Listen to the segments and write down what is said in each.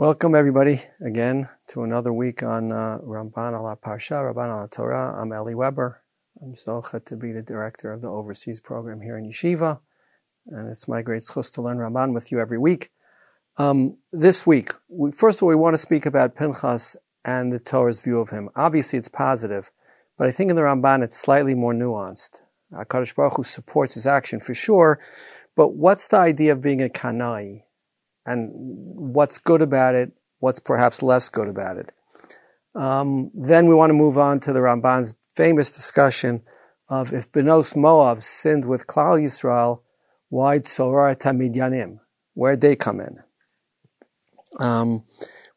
Welcome everybody again to another week on uh, Ramban ala Parsha, Ramban ala Torah. I'm Eli Weber. I'm so Zochet to be the director of the overseas program here in Yeshiva, and it's my great chus to learn Ramban with you every week. Um, this week, we, first of all, we want to speak about Pinchas and the Torah's view of him. Obviously, it's positive, but I think in the Ramban it's slightly more nuanced. Hakadosh Baruch Hu supports his action for sure, but what's the idea of being a kanai? And what's good about it, what's perhaps less good about it. Um, then we want to move on to the Ramban's famous discussion of if Benos Moav sinned with Klal Yisrael, why Tzorah Tamidyanim? Where'd they come in? Um,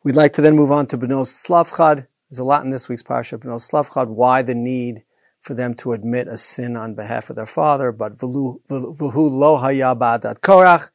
we'd like to then move on to Benos Tzelafchad. There's a lot in this week's parsha. Benos Tzelafchad. Why the need for them to admit a sin on behalf of their father? But v'hu lo hayabadat korach.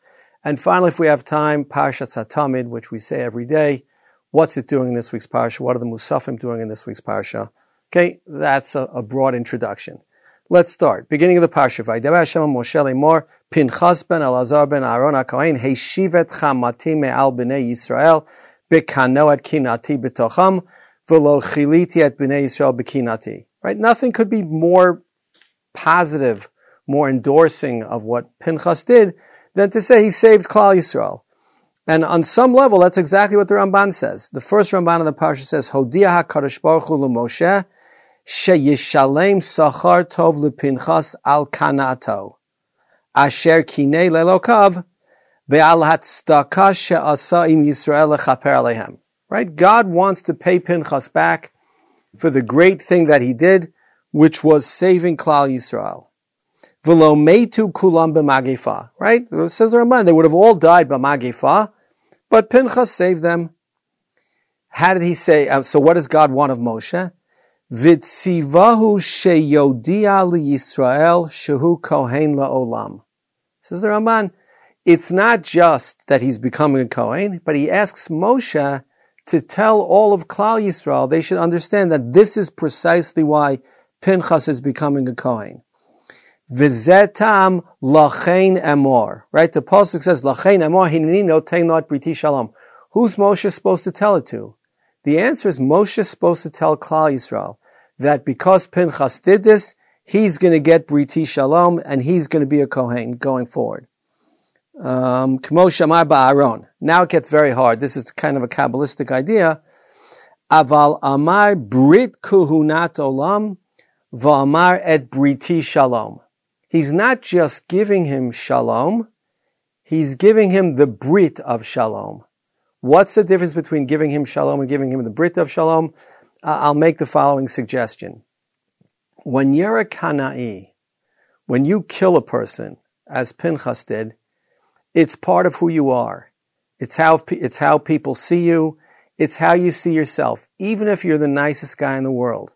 And finally, if we have time, Parshat Satamid, which we say every day. What's it doing in this week's Parsha? What are the Musafim doing in this week's Parsha? Okay, that's a, a broad introduction. Let's start. Beginning of the Parsha. Vaydaber Hashem Moshe Lemor, Pinchas ben Elazar ben Aaron HaKohen, Heishivet chamati me'al b'nei Yisrael, bekano et kinati b'tocham, v'lo chiliti et b'nei Yisrael b'kinati. Right? Nothing could be more positive, more endorsing of what Pinchas did than to say he saved Klal Yisrael. And on some level, that's exactly what the Ramban says. The first Ramban in the Parsha says, Hodia HaKadosh Baruch Hu Moshe sheyishalem sachar tov lepinchas al kanato asher kinei lelokav ve'al hatstaka she'asa im Yisrael lechaper alehem. Right? God wants to pay Pinchas back for the great thing that he did, which was saving Klal Yisrael. V'lo meitu kulam b'magefa. Right? It says the Ramban, they would have all died b'magefa, but Pinchas saved them. How did he say? Uh, so what does God want of Moshe? Vitzivahu sheyodia Yisrael shehu kohen la'olam. Says the Ramban, it's not just that he's becoming a Kohen, but he asks Moshe to tell all of Klal Yisrael, they should understand that this is precisely why Pinchas is becoming a Kohen. Vizetam lachain emor. Right? The pasuk says lachain emor hinini no not briti shalom. Who's Moshe supposed to tell it to? The answer is Moshe is supposed to tell Klal Yisrael that because Pinchas did this, he's going to get briti shalom and he's going to be a kohen going forward. Um, ba'aron. Now it gets very hard. This is kind of a kabbalistic idea. Aval amar brit kuhunat olam va'amar et briti shalom he's not just giving him shalom, he's giving him the brit of shalom. What's the difference between giving him shalom and giving him the brit of shalom? Uh, I'll make the following suggestion. When you're a Kana'i, when you kill a person, as Pinchas did, it's part of who you are. It's how, it's how people see you. It's how you see yourself, even if you're the nicest guy in the world.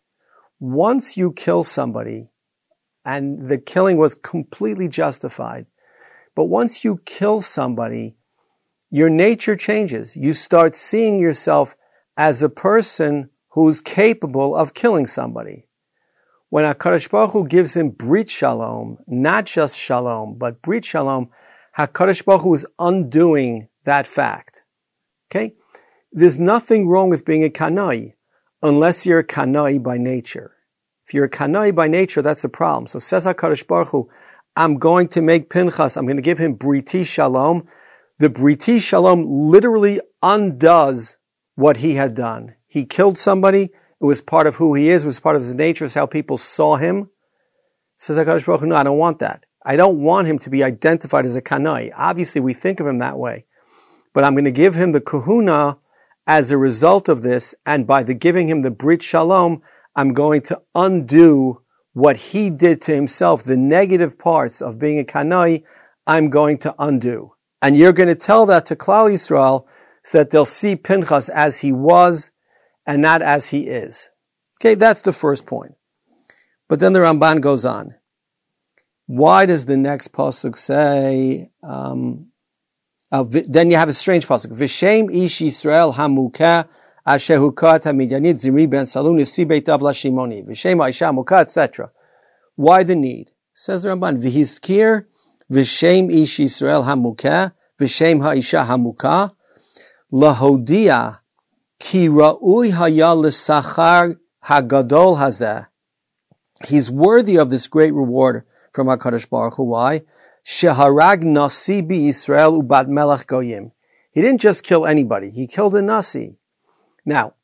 Once you kill somebody, and the killing was completely justified. But once you kill somebody, your nature changes. You start seeing yourself as a person who's capable of killing somebody. When HaKadosh Baruch Hu gives him Brit Shalom, not just Shalom, but Brit Shalom, HaKadosh Baruch Hu is undoing that fact. Okay? There's nothing wrong with being a Kanai, unless you're a Kanai by nature. You're a Kanai by nature, that's a problem. So says HaKadosh Baruch Hu, I'm going to make Pinchas, I'm going to give him Briti Shalom. The Briti Shalom literally undoes what he had done. He killed somebody. It was part of who he is. It was part of his nature. It's how people saw him. Says HaKadosh Baruch Hu, no, I don't want that. I don't want him to be identified as a Kanai. Obviously, we think of him that way. But I'm going to give him the kahuna as a result of this, and by the giving him the Brit Shalom, I'm going to undo what he did to himself, the negative parts of being a Kanai, I'm going to undo. And you're going to tell that to Klal Yisrael so that they'll see Pinchas as he was and not as he is. Okay, that's the first point. But then the Ramban goes on. Why does the next pasuk say? Um, uh, then you have a strange pasuk. V'shem ish Yisrael hamukah Asher hukat hamidyanit zimri ben salun beit avla shimoni v'shem aisha mukat etc. Why the need? Says the Ramban v'hiskir v'shem ish Yisrael hamukah v'shem ha'isha hamukah lahodia ki ra'ui haya l'sachar hagadol hazeh. He's worthy of this great reward from HaKadosh Baruch Hu. Why? Sheharag nasi bi Israel ubat melech goyim. He didn't just kill anybody. He killed a nasi. Now,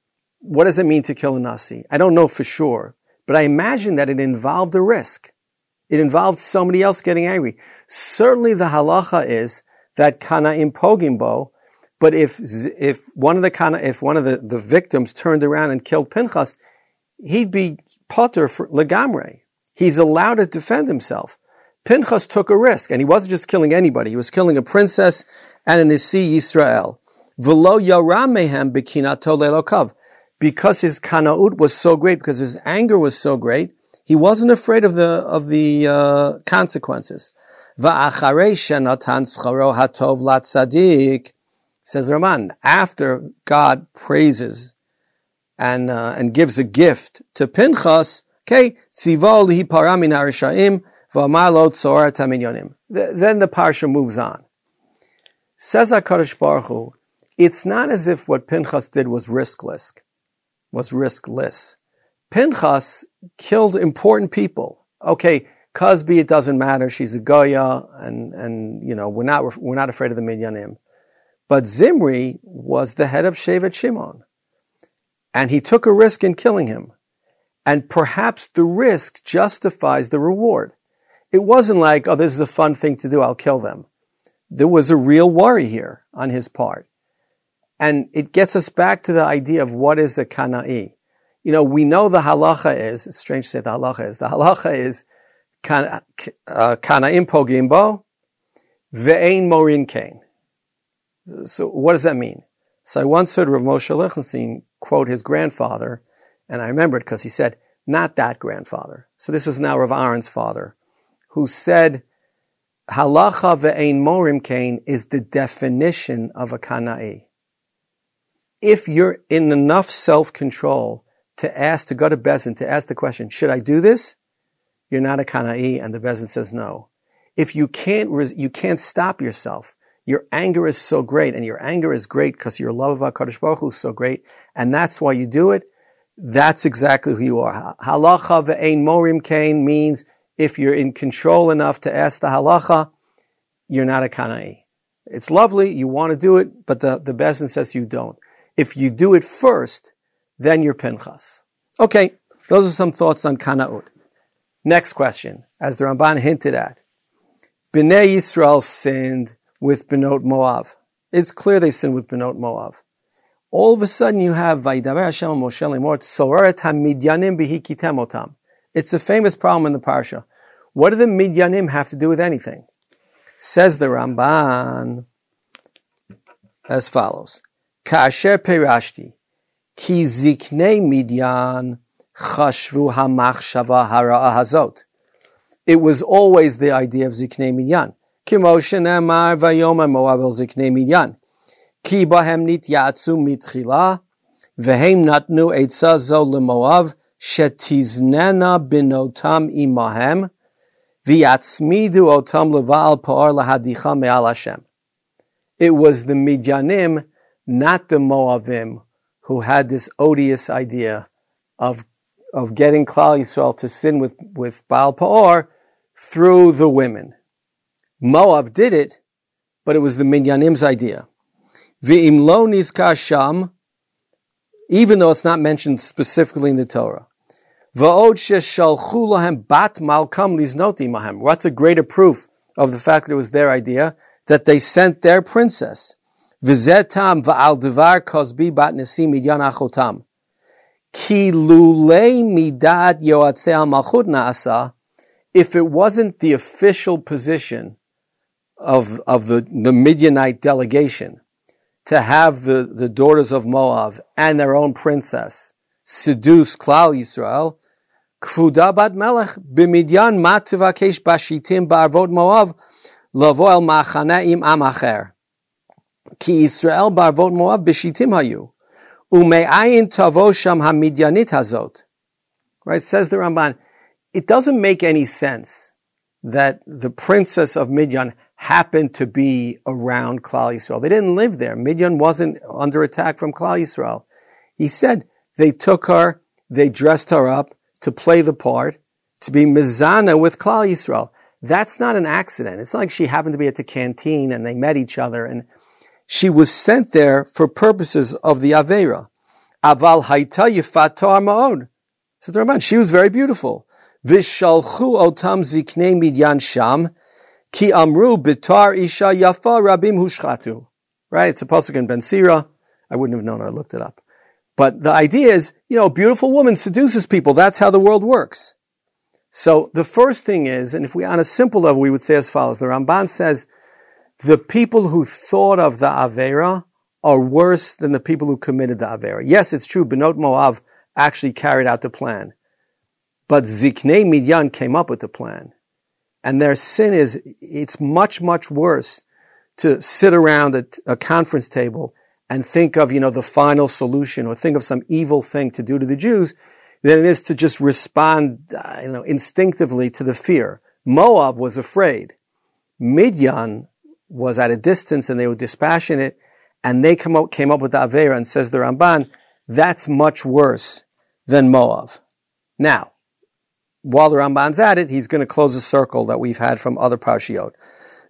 what does it mean to kill a nasi? I don't know for sure, but I imagine that it involved a risk. It involved somebody else getting angry. Certainly the halacha is that kana impogimbo, but if, if one of the kana, if one of the, the victims turned around and killed Pinchas, he'd be potter for legamre. He's allowed to defend himself. Pinchas took a risk, and he wasn't just killing anybody. He was killing a princess and an Nisi Yisrael. V'lo yaramehem b'kinato lelokav. Because his kanaut was so great, because his anger was so great, he wasn't afraid of the of the uh, consequences. Va'acharei shenatan scharo hatov says Ramban. After God praises and uh, and gives a gift to Pinchas, okay, tzivol lihi paramin harishaim v'amalot tzor taminyonim. Then the parsha moves on. Says HaKadosh Baruch Hu, it's not as if what Pinchas did was riskless, was riskless. Pinchas killed important people. Okay, Kozbi, it doesn't matter. She's a Goya, and, and, you know, we're not, we're not afraid of the Midyanim. But Zimri was the head of Shevet Shimon. And he took a risk in killing him. And perhaps the risk justifies the reward. It wasn't like, oh, this is a fun thing to do, I'll kill them there was a real worry here on his part. And it gets us back to the idea of what is a kana'i. You know, we know the halacha is, strange to say the halacha is, the halacha is uh, kana'im pogimbo ve'ein morin kain. So what does that mean? So I once heard Rav Moshe Lichtenstein quote his grandfather, and I remember it because he said, not that grandfather. So this is now Rav Aaron's father, who said halacha ve'ein morim kain is the definition of a kana'i. If you're in enough self-control to ask, to go to Bezin, to ask the question, should I do this? You're not a kana'i, and the Bezin says no. If you can't, you can't stop yourself. Your anger is so great, and your anger is great because your love of HaKadosh Baruch Hu is so great, and that's why you do it. That's exactly who you are. Halacha ve'ein morim kain means if you're in control enough to ask the halacha, you're not a Kana'i. It's lovely, you want to do it, but the, the Bezin says you don't. If you do it first, then you're Pinchas. Okay, those are some thoughts on Kana'ut. Next question, as the Ramban hinted at. Bnei Yisrael sinned with Benot Moav. It's clear they sinned with Benot Moav. All of a sudden you have Vaidaber Hashem Moshe Lemor Tzoret HaMidyanim Bihikitem Otam. It's a famous problem in the Parsha. What do the Midyanim have to do with anything? Says the Ramban as follows. Kasher perashti, ki ziknei midyan chashvu hamachshava hara'a hazot. It was always the idea of midyan. Kimo shenemar vayom moab el ziknei midyan. Ki bahem nityatsu mitchila, vehem natnu etza zo lemoav, shetiznena binotam imahem, viatzmidu otam leval par lahadicha me'al Hashem. It was the Midyanim, not the Moavim, who had this odious idea of, of getting Klal Yisrael to sin with, with Baal Pa'or through the women. Moab did it, but it was the Midyanim's idea. V'im lo nizkar sham, even though it's not mentioned specifically in the Torah. What's a greater proof of the fact that it was their idea that they sent their princess? V'zetam va'al devar kozbi bat nesi midyan achotam. Ki lulei midat yoatzei al malchut na'asa. If it wasn't the official position of, of the, the Midianite delegation to have the, the daughters of Moab and their own princess seduce Klal Yisrael, Kfuda bat melech b'midyan mat tivakesh bashitim ba'arvot Moav lavo el machana im am acher. Ki Yisrael ba'arvot Moav b'shitim hayu. Ume'ayin tavo hamidyanit hazot. Right, says the Ramban. It doesn't make any sense that the princess of Midyan happened to be around Klal Yisrael. They didn't live there. Midian wasn't under attack from Klal Yisrael. He said they took her, they dressed her up to play the part, to be mizana with Klal Yisrael. That's not an accident. It's not like she happened to be at the canteen and they met each other and she was sent there for purposes of the Avera. Aval haita yifatar ma'od. Said the Ramban, she was very beautiful. Vishalchu otam ziknei midyan sham, ki amru bitar isha yafa rabim hushchatu. Right? It's a pasuk in Ben Sira. I wouldn't have known. I looked it up. But the idea is, you know, a beautiful woman seduces people. That's how the world works. So the first thing is, and if we on a simple level, we would say as follows. The Ramban says, the people who thought of the Avera are worse than the people who committed the Avera. Yes, it's true. Benot Moav actually carried out the plan. But Ziknei Midyan came up with the plan. And their sin is, it's much, much worse to sit around a, a conference table and think of, you know, the final solution or think of some evil thing to do to the Jews than it is to just respond, uh, you know, instinctively to the fear. Moab was afraid. Midyan was at a distance and they were dispassionate and they come up, came up with the Avera and says the Ramban, that's much worse than Moav. Now, while the Ramban's at it, he's going to close a circle that we've had from other parshiot.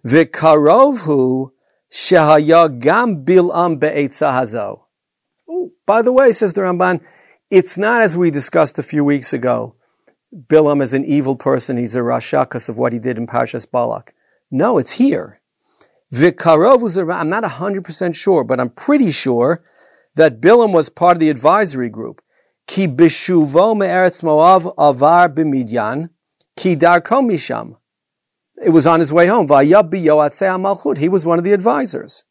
V'karovhu shehaya bil'am be'etza hazo. By the way, says the Ramban, it's not as we discussed a few weeks ago. Bilam is an evil person. He's a rasha because of what he did in Parshas Balak. No, it's here. Vikarov. I'm not 100% sure, but I'm pretty sure that Bilam was part of the advisory group. Ki bishuvo me'eretz Moav avar b'midyan, ki darko misham. It was on his way home. Vayab malchut. He was one of the advisors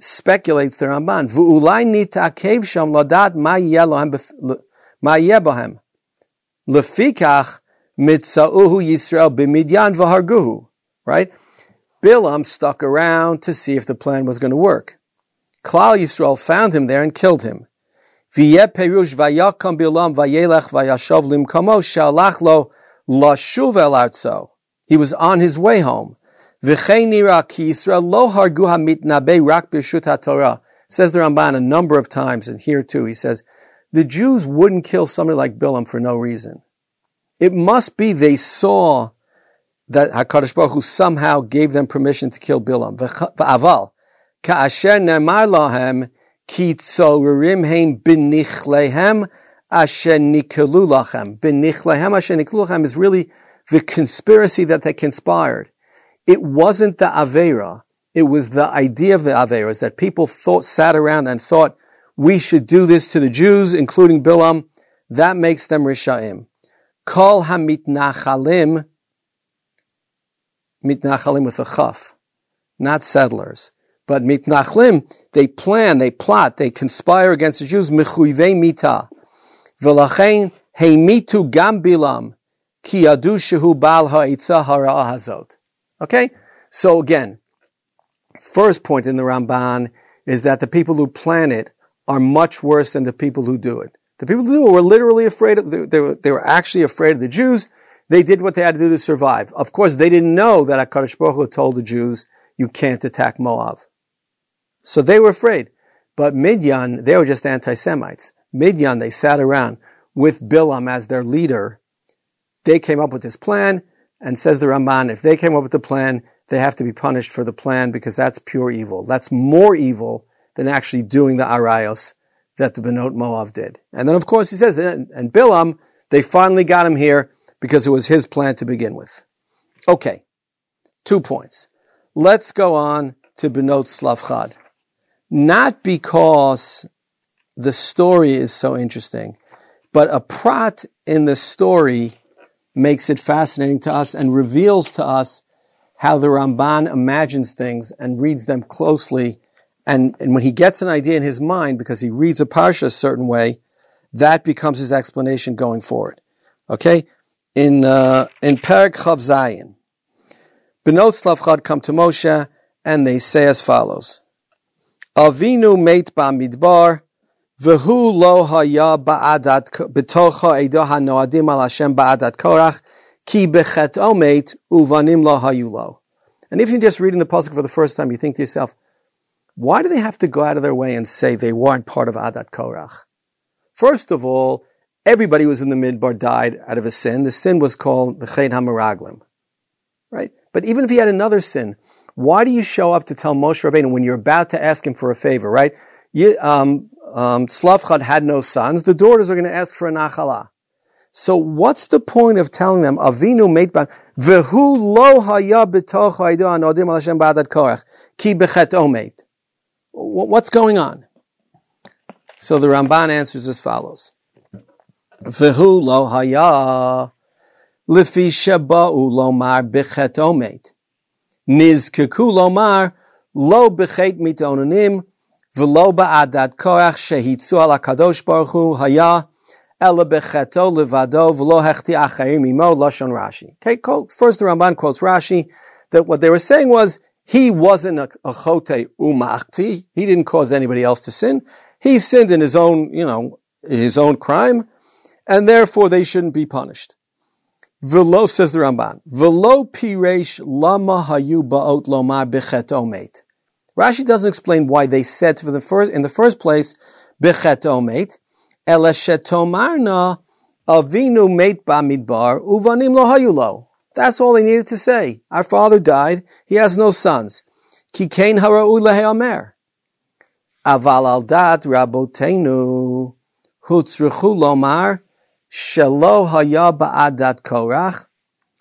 speculates the Ramban, V'ulai nitakev sham ladat ma bohem. Lefikach mitzauhu Yisrael b'midyan v'harguhu. Right? Bilam stuck around to see if the plan was going to work. Klal Yisrael found him there and killed him. Lo. He was on his way home. Says the Ramban a number of times, and here too, he says, the Jews wouldn't kill somebody like Bilam for no reason. It must be they saw that HaKadosh Baruch Hu somehow gave them permission to kill Bilam. V'aval, ka'asher nemar lahem, ki tzorim heim b'nichlehem asher nikelu lachem. B'nichlehem asher nikelu lachem is really the conspiracy that they conspired it wasn't the Avera. It was the idea of the Averas that people thought, sat around and thought, we should do this to the Jews, including Bilam. That makes them Rishaim. Kol hamitnachalim, mitnachalim with a chaf, not settlers. But mitnachlim, they plan, they plot, they conspire against the Jews, mechuyvei mita. V'lachein heimitu gam bilam, ki yadu shehu bal ha'itza hara'ah hazot. Okay? So again, first point in the Ramban is that the people who plan it are much worse than the people who do it. The people who do it were literally afraid of, they, were, they were actually afraid of the Jews. They did what they had to do to survive. Of course, they didn't know that HaKadosh Baruch Hu told the Jews, you can't attack Moab. So they were afraid. But Midian, they were just anti-Semites. Midian, they sat around with Bilam as their leader. They came up with this plan. And says the Ramban, if they came up with the plan, they have to be punished for the plan because that's pure evil. That's more evil than actually doing the arayos that the Benot Moab did. And then of course he says, and Bilam, they finally got him here because it was his plan to begin with. Okay. Two points. Let's go on to Benot Tzelafchad. Not because the story is so interesting, but a prat in the story makes it fascinating to us and reveals to us how the Ramban imagines things and reads them closely. And, and when he gets an idea in his mind, because he reads a parsha a certain way, that becomes his explanation going forward. Okay? In, uh, in Perak Chav Zayin, Benot Tzelafchad come to Moshe and they say as follows. Avinu meit ba midbar, V'hu lo haya ba'adat b'tocha edo hanoadim al Hashem ba'adat korach ki bechet omet uvanim lo hayulo. And if you're just reading the pasuk for the first time, you think to yourself, why do they have to go out of their way and say they weren't part of Adat Korach? First of all, everybody who was in the Midbar died out of a sin. The sin was called the Ched HaMeraglim. Right? But even if he had another sin, why do you show up to tell Moshe Rabbeinu when you're about to ask him for a favor, right? Um, um, Tzelafchad had no sons. The daughters are going to ask for a nachala. So what's the point of telling them, Avinu made by, Vehu lo haya b'toch ha'edu anodim al Hashem ba'adat korach, ki bechet omet. What's going on? So the Ramban answers as follows. Vehu lo haya lefi shaba'u lomar bechet omet. Nizkeku lomar lo bechet mitononim v'lo ba'adat korach shehitzu al HaKadosh Baruch Hu haya ela becheto levado v'lo hechti acharim imo lashon Rashi. Okay, first the Ramban quotes Rashi that what they were saying was he wasn't a, a chote umachti. He didn't cause anybody else to sin. He sinned in his own, you know, his own crime, and therefore they shouldn't be punished. Velo says the Ramban. Velo piresh lama hayu ba'ot lomar bechet omet. Rashi doesn't explain why they said for the first, in the first place, bechet omet, ela shetomarna avinu meit ba'midbar uvanim lo. That's all they needed to say. Our father died. He has no sons. Kikain hara'u lehe'amer. Aval al dat rabotenu hutzruchu lomar shelo haya ba'adat korach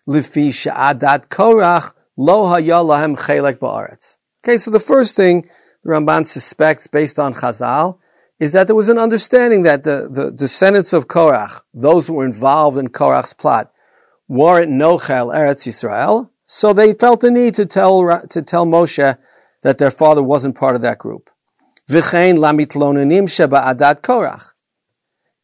lifi she'adat korach lo haya lahem chelek ba'aretz. Okay, so the first thing the Ramban suspects based on Chazal is that there was an understanding that the, the descendants of Korach, those who were involved in Korach's plot, weren't Nochel Eretz Yisrael, so they felt the need to tell, to tell Moshe that their father wasn't part of that group. V'chein lamitlonenim sheba'adat Korach.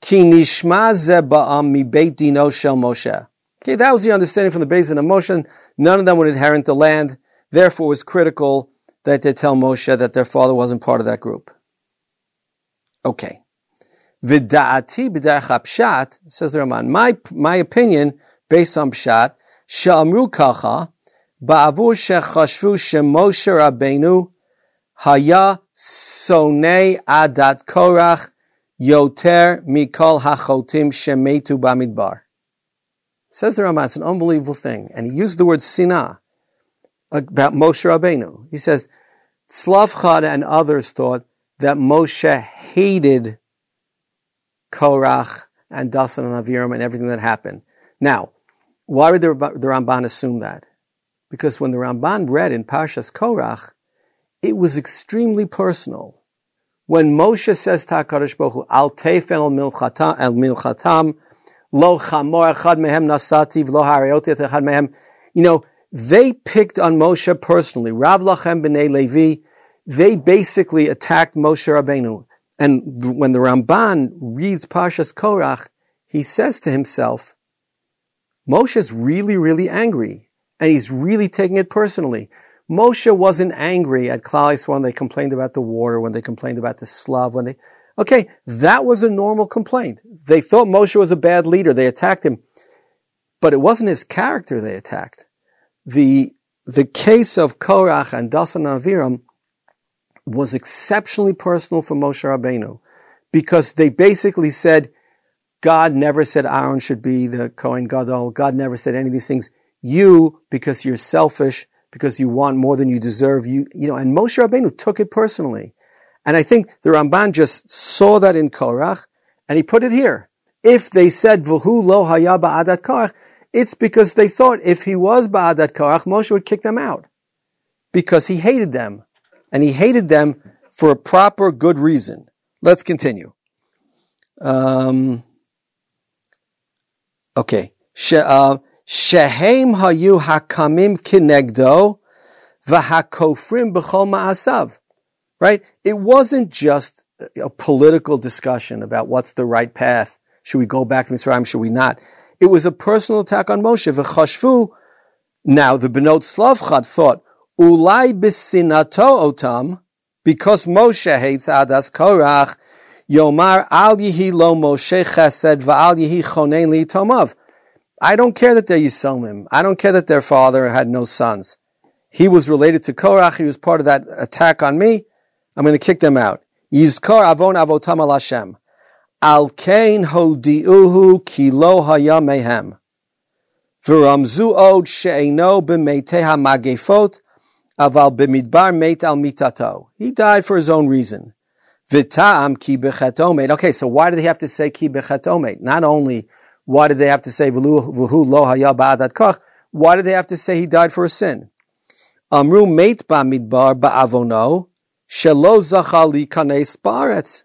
Ki ba'am mi beit dino shel Moshe. Okay, that was the understanding from the basin of Moshe. None of them would inherit the land. Therefore, it was critical that they tell Moshe that their father wasn't part of that group. Okay. V'da'ati b'da'ach pshat, says the Ramban, my, my opinion, based on pshat, she'amru kacha, ba'avur shechashvu shemoshe rabbeinu haya sonei adat korach yoter mikol hachotim shemetu bamidbar. Says the Ramban, it's an unbelievable thing. And he used the word sinah about Moshe Rabbeinu. He says, Tzelafchad and others thought that Moshe hated Korach and Dasan and Aviram and everything that happened. Now, why would the, the Ramban assume that? Because when the Ramban read in Parshas Korach, it was extremely personal. When Moshe says to HaKadosh Baruch Hu, Al tefen el milchatam, lo chamor echad mehem nasati, v'lo harioti echad mehem, you know, they picked on Moshe personally. Rav Lachem b'nei Levi, they basically attacked Moshe Rabbeinu. And when the Ramban reads Parshas Korach, he says to himself, Moshe is really, really angry, and he's really taking it personally. Moshe wasn't angry at Klal when they complained about the water, when they complained about the Slav, when they, okay, that was a normal complaint. They thought Moshe was a bad leader. They attacked him. But it wasn't his character they attacked the the case of Korach and Dasan Aviram was exceptionally personal for Moshe Rabbeinu because they basically said God never said Aaron should be the Kohen Gadol. God never said any of these things. You, because you're selfish, because you want more than you deserve, you, you know, and Moshe Rabbeinu took it personally. And I think the Ramban just saw that in Korach and he put it here. If they said, Vuhu lo hayaba adat Korach, it's because they thought if he was Ba'adat Korach, Moshe would kick them out. Because he hated them. And he hated them for a proper good reason. Let's continue. Um, okay. Uh, Shehem hayu hakamim kinegdo v'hakofrim b'chol ma'asav. Right? It wasn't just a political discussion about what's the right path. Should we go back to Mitzrayim? Should we not? It was a personal attack on Moshe. V'chashvu. Now the Benot Tzelafchad thought, Ulai bisinato otam, because Moshe hates Adas Korach, Yomar al yihi lo Moshe chesed va'al yihi chonen li tomav. I don't care that they're Yisomim. I don't care that their father had no sons. He was related to Korach. He was part of that attack on me. I'm going to kick them out. Yizkar avon avotam al Hashem. Al kain hodiuhu kilo haya mehem. V'ramzu od she'eno b'meitei ha-magefot aval b'midbar meit al mitato. He died for his own reason. V'ta'am ki b'chatomet. Okay, so why do they have to say ki b'chatomet? Not only why did they have to say v'hu lo haya ba'adat koch, why did they have to say he died for a sin? Amru meit ba'midbar ba'avono shelo zachal kanes baretz.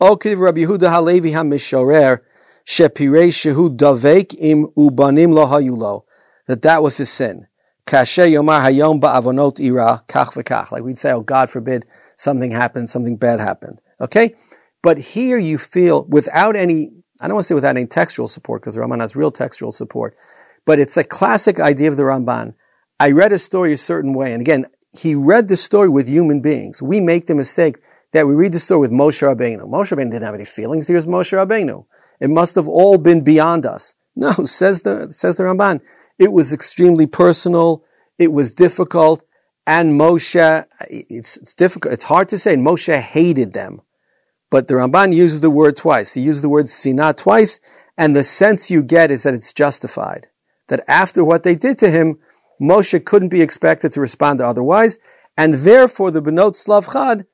Okay, Rabbi Yehuda Halevi HaMishorer shepirei shehu davek im ubanim lo hayulo. That that was his sin. Kashe yomar hayom ba'avonot ira kach v'kach. Like we'd say, oh God forbid something happened, something bad happened. Okay? But here you feel without any, I don't want to say without any textual support because the Ramban has real textual support, but it's a classic idea of the Ramban. I read a story a certain way. And again, he read the story with human beings. We make the mistake that we read the story with Moshe Rabbeinu. Moshe Rabbeinu didn't have any feelings. Here's Moshe Rabbeinu. It must have all been beyond us. No, says the, says the Ramban. It was extremely personal. It was difficult. And Moshe, it's, it's difficult. It's hard to say. Moshe hated them. But the Ramban uses the word twice. He uses the word sinah twice. And the sense you get is that it's justified. That after what they did to him, Moshe couldn't be expected to respond otherwise. And therefore the Benot Tzelafchad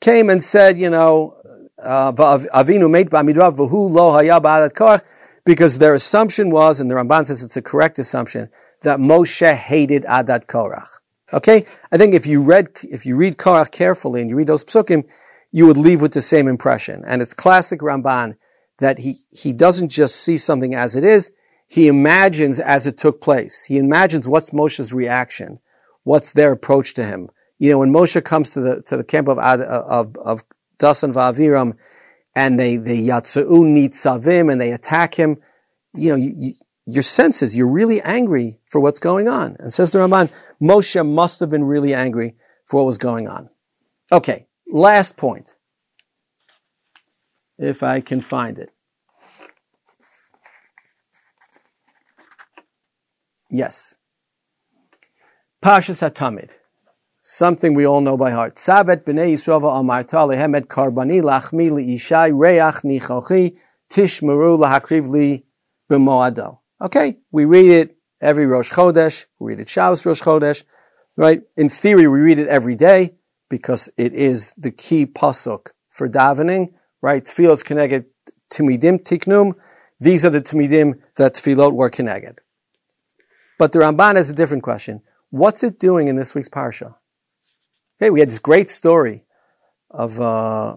came and said, you know, uh, Avinu made b'amidrav lo because their assumption was, and the Ramban says it's a correct assumption, that Moshe hated Adat Korach. Okay? I think if you read, if you read Korach carefully and you read those psukim, you would leave with the same impression. And it's classic Ramban that he, he doesn't just see something as it is, he imagines as it took place. He imagines what's Moshe's reaction, what's their approach to him. You know, when Moshe comes to the to the camp of of of Dasan Va'aviram, and they they yatsu'u nitzavim and they attack him, you know, you, you, your sense is you're really angry for what's going on. And says the Ramban, Moshe must have been really angry for what was going on. Okay, last point, if I can find it. Yes. Pashas HaTamid. Something we all know by heart. Savet b'nei Yisrael amarta lehemet karbani lachmi li'ishai reach nichochi tishmeru lahakriv li b'moado. Okay, we read it every Rosh Chodesh. We read it Shabbos Rosh Chodesh. Right? In theory, we read it every day because it is the key pasuk for davening. Right? Tefillos connected timidim tiknum. These are the timidim that tefillot were connected. But the Ramban has a different question. What's it doing in this week's parsha? Okay, we had this great story of uh,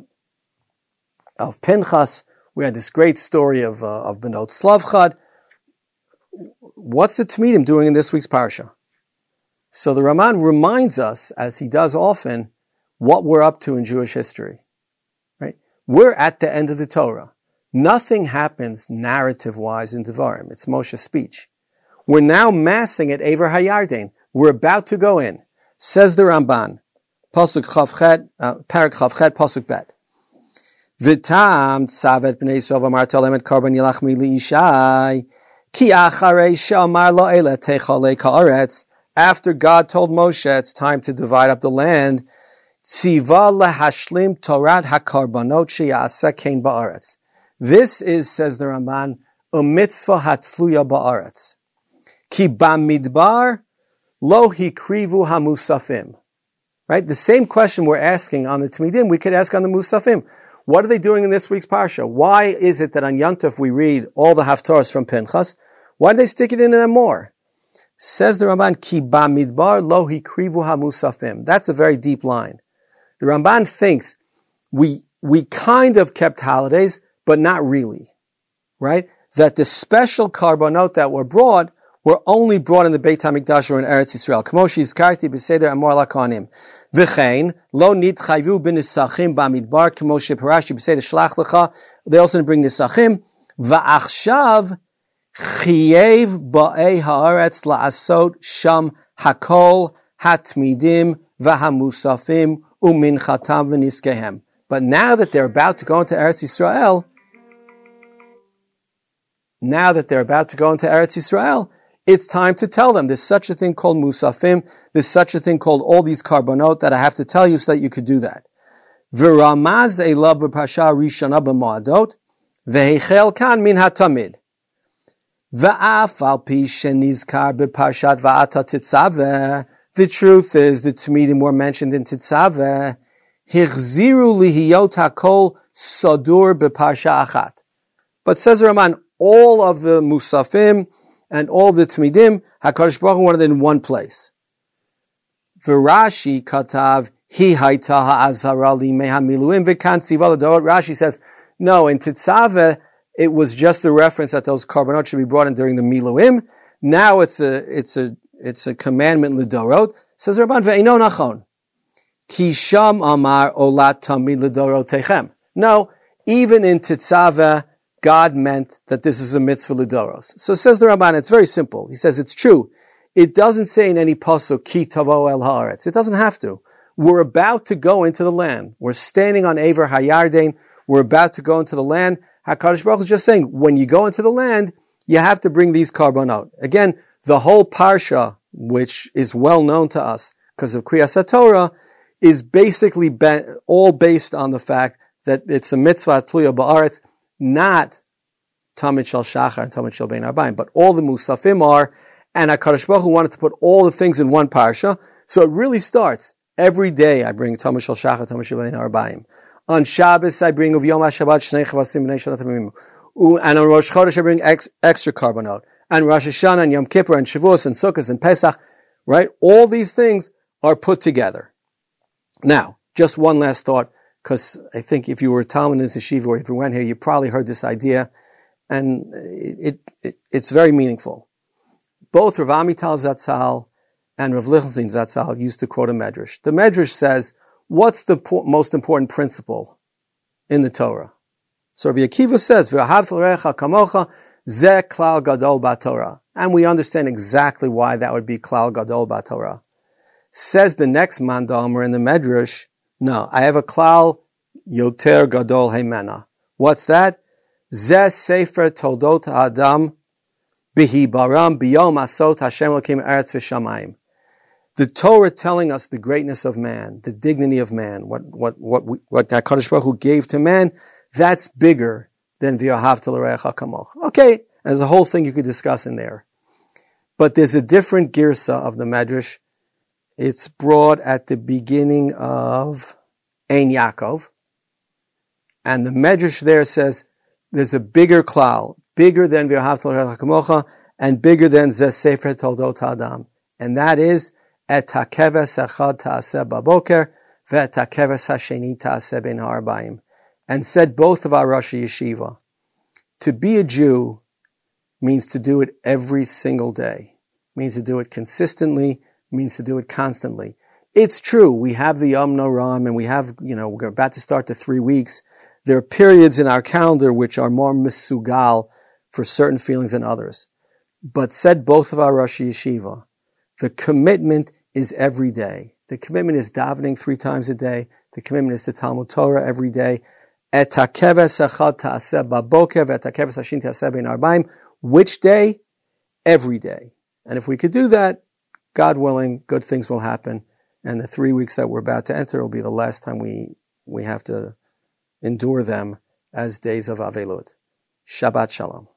of Pinchas. We had this great story of uh, of Benot Tzelafchad. What's the Tamidim doing in this week's parsha? So the Ramban reminds us, as he does often, what we're up to in Jewish history. Right? We're at the end of the Torah. Nothing happens narrative-wise in Devarim. It's Moshe's speech. We're now massing at Aver Hayarden. We're about to go in. Says the Ramban, Pasuk Chavchet, uh, Parak Chavchet, Pasuk Bet. Vitam tzavet b'nei korban yilach ki lo ka'aretz after God told Moshe it's time to divide up the land tziva lehashlim torat hakarbanot ba'aretz this is, says the Ramban, a mitzvah hatzluya ba'aretz. Ki bamidbar lo hikrivu hamusafim. Right? The same question we're asking on the Tmidim, we could ask on the Musafim. What are they doing in this week's Parsha? Why is it that on Yantuf we read all the Haftarahs from Pinchas? Why do they stick it in there more? Says the Ramban, Ki bamidbar lo hikrivu hamusafim. That's a very deep line. The Ramban thinks we, we kind of kept holidays, but not really. Right? That the special carbonot that were brought were only brought in the Beit HaMikdash or in Eretz Yisrael. Kamoshi Karti b'seder amor lakonim. V'chein, lo nitchayvu b'nisachim b'amidbar, kmo sheparashi b'seder shlach lecha. They also bring nisachim. V'achshav chiyev ba'ei haaretz la'asot sham hakol hatmidim v'hamusafim uminchatam v'niskehem. But now that they're about to go into Eretz Yisrael, now that they're about to go into Eretz Yisrael, it's time to tell them there's such a thing called musafim, there's such a thing called all these carbonot that I have to tell you so that you could do that. V'ramaz elav b'pasha rishana b'moadot, v'hechel kan min hatamid. V'af al pi shenizkar b'parshat va'ata titzaveh, the truth is the Tmidim were mentioned in Titzaveh, Hichziru lihiyot hakol sadur b'parsha achat. But says Ramban, all of the Musafim and all of the Tmidim, HaKadosh Baruch Hu wanted in one place. V'Rashi katav hi haita ha'azhara li mehamiluim Rashi says, no, in Titzaveh, it was just a reference that those carbonot should be brought in during the Miluim. Now it's a, it's a, it's a commandment lidorot. Says Ramban ve'ino nachon. Kisham amar olat tamid lidorot techem. No, even in Titzaveh, God meant that this is a mitzvah lidoros. So says the Ramban, it's very simple. He says it's true. It doesn't say in any pasuk ki tavo el haaretz. It doesn't have to. We're about to go into the land. We're standing on Aver Hayarden. We're about to go into the land. Hakadosh Baruch is just saying, when you go into the land, you have to bring these carbon out. Again, the whole parsha, which is well known to us because of Kriyas Torah, is basically be- all based on the fact that it's a mitzvah tluya ba'aretz not Tamid Shal Shachar and Tamid Shal Bein Arbaim, but all the Musafim are, and HaKadosh Baruch Hu wanted to put all the things in one parsha, so it really starts. Every day I bring Tamid Shal Shachar, Tamid Shal Bein Arbaim. On Shabbos I bring Uviyom HaShabbat Shnei Chavasim B'nei and on Rosh Chodesh I bring ex, extra carbonot. And Rosh Hashanah and Yom Kippur and Shavuos and Sukkot and Pesach, right? All these things are put together. Now, just one last thought because I think if you were a Talmud in Yeshiva or if you went here, you probably heard this idea, and it, it it's very meaningful. Both Rav Amital Zatzal and Rav Lichtenstein Zatzal used to quote a medrash. The medrash says, "What's the po- most important principle in the Torah?" So Rabbi Akiva says, ze klal gadol b'Torah," and we understand exactly why that would be klal gadol b'Torah. Says the next mandalmer in the medrash. No, I have a klal yoter gadol heimena. What's that? Zeh sefer toldot adam bihi baram biyom asot Hashem Elokim eretz v'shamayim. The Torah telling us the greatness of man, the dignity of man, what what what we, what Hakadosh Baruch Hu gave to man, that's bigger than v'yahavta kamoch. Okay, there's a whole thing you could discuss in there, but there's a different girsa of the medrash it's brought at the beginning of Ein Yaakov. And the Medrash there says there's a bigger klal, bigger than Virhavtal Hakamocha, and bigger than Zeh Toldot Adam. And that is Et HaKeves Echad Ta'aseh Baboker, Ve'et HaKeves HaSheni Ta'aseh Ben. And said both of our Rosh Yeshiva, to be a Jew means to do it every single day, means to do it consistently, means to do it constantly. It's true. We have the Yom Noram and we have, you know, we're about to start the three weeks. There are periods in our calendar which are more misugal for certain feelings than others. But said both of our Rosh Yeshiva, the commitment is every day. The commitment is davening three times a day. The commitment is to Talmud Torah every day. Which day? Every day. And if we could do that, God willing, good things will happen. And the three weeks that we're about to enter will be the last time we, we have to endure them as days of Avelut. Shabbat Shalom.